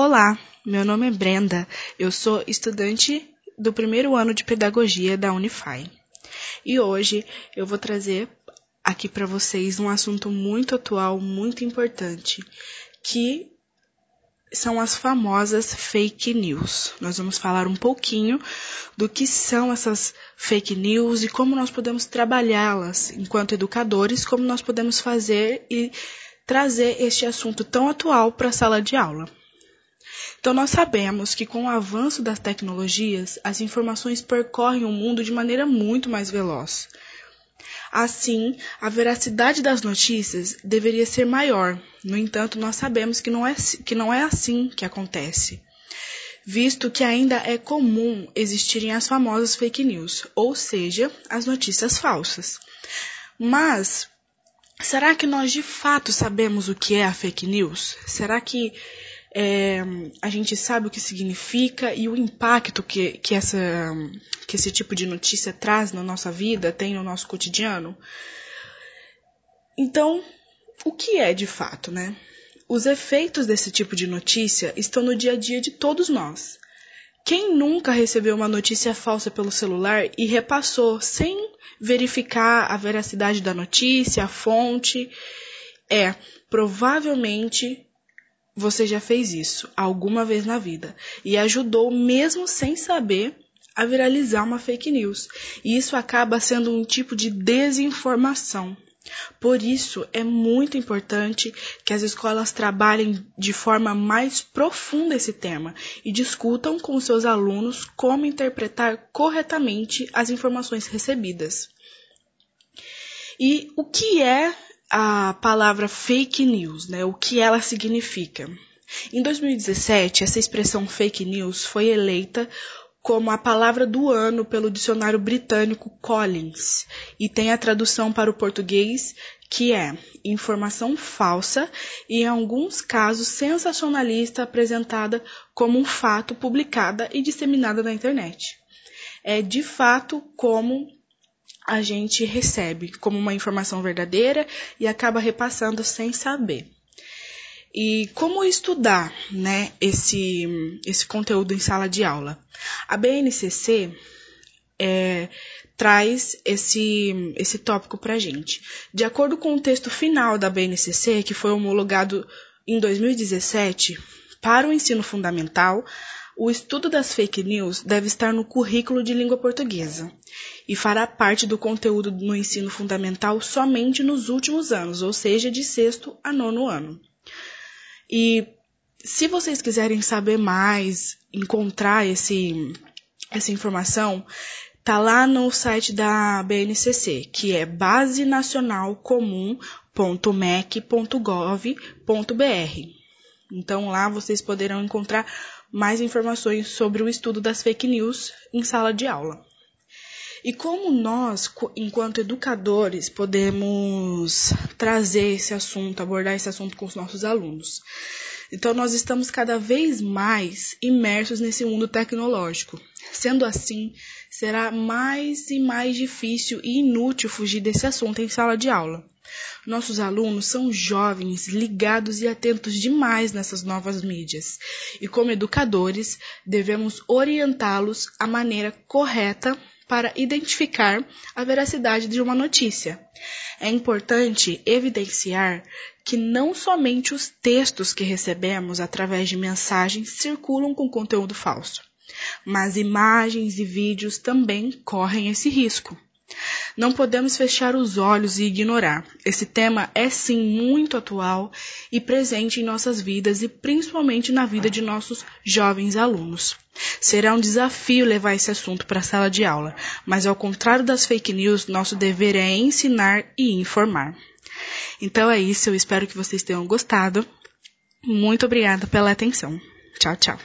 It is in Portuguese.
Olá, meu nome é Brenda, eu sou estudante do primeiro ano de pedagogia da Unify. E hoje eu vou trazer aqui para vocês um assunto muito atual, muito importante, que são as famosas fake news. Nós vamos falar um pouquinho do que são essas fake news e como nós podemos trabalhá-las enquanto educadores, como nós podemos fazer e trazer este assunto tão atual para a sala de aula. Então, nós sabemos que com o avanço das tecnologias, as informações percorrem o mundo de maneira muito mais veloz. Assim, a veracidade das notícias deveria ser maior. No entanto, nós sabemos que não é, que não é assim que acontece, visto que ainda é comum existirem as famosas fake news, ou seja, as notícias falsas. Mas, será que nós de fato sabemos o que é a fake news? Será que é, a gente sabe o que significa e o impacto que, que, essa, que esse tipo de notícia traz na nossa vida, tem no nosso cotidiano. Então, o que é de fato, né? Os efeitos desse tipo de notícia estão no dia a dia de todos nós. Quem nunca recebeu uma notícia falsa pelo celular e repassou sem verificar a veracidade da notícia, a fonte? É, provavelmente você já fez isso alguma vez na vida e ajudou, mesmo sem saber, a viralizar uma fake news. E isso acaba sendo um tipo de desinformação. Por isso, é muito importante que as escolas trabalhem de forma mais profunda esse tema e discutam com seus alunos como interpretar corretamente as informações recebidas. E o que é a palavra fake news, né? O que ela significa. Em 2017, essa expressão fake news foi eleita como a palavra do ano pelo dicionário britânico Collins e tem a tradução para o português que é informação falsa e, em alguns casos, sensacionalista apresentada como um fato publicada e disseminada na internet. É de fato como a gente recebe como uma informação verdadeira e acaba repassando sem saber. E como estudar né, esse, esse conteúdo em sala de aula? A BNCC é, traz esse, esse tópico para a gente. De acordo com o texto final da BNCC, que foi homologado em 2017, para o ensino fundamental, o estudo das fake news deve estar no currículo de língua portuguesa e fará parte do conteúdo no ensino fundamental somente nos últimos anos, ou seja, de sexto a nono ano. E se vocês quiserem saber mais, encontrar esse, essa informação, tá lá no site da BNCC, que é basenacionalcomum.mec.gov.br. Então lá vocês poderão encontrar mais informações sobre o estudo das fake news em sala de aula. E como nós, enquanto educadores, podemos trazer esse assunto, abordar esse assunto com os nossos alunos? Então, nós estamos cada vez mais imersos nesse mundo tecnológico. Sendo assim, será mais e mais difícil e inútil fugir desse assunto em sala de aula. Nossos alunos são jovens, ligados e atentos demais nessas novas mídias, e como educadores, devemos orientá-los à maneira correta para identificar a veracidade de uma notícia. É importante evidenciar que não somente os textos que recebemos através de mensagens circulam com conteúdo falso, mas imagens e vídeos também correm esse risco. Não podemos fechar os olhos e ignorar. Esse tema é sim muito atual e presente em nossas vidas e principalmente na vida de nossos jovens alunos. Será um desafio levar esse assunto para a sala de aula, mas ao contrário das fake news, nosso dever é ensinar e informar. Então é isso, eu espero que vocês tenham gostado. Muito obrigada pela atenção. Tchau, tchau.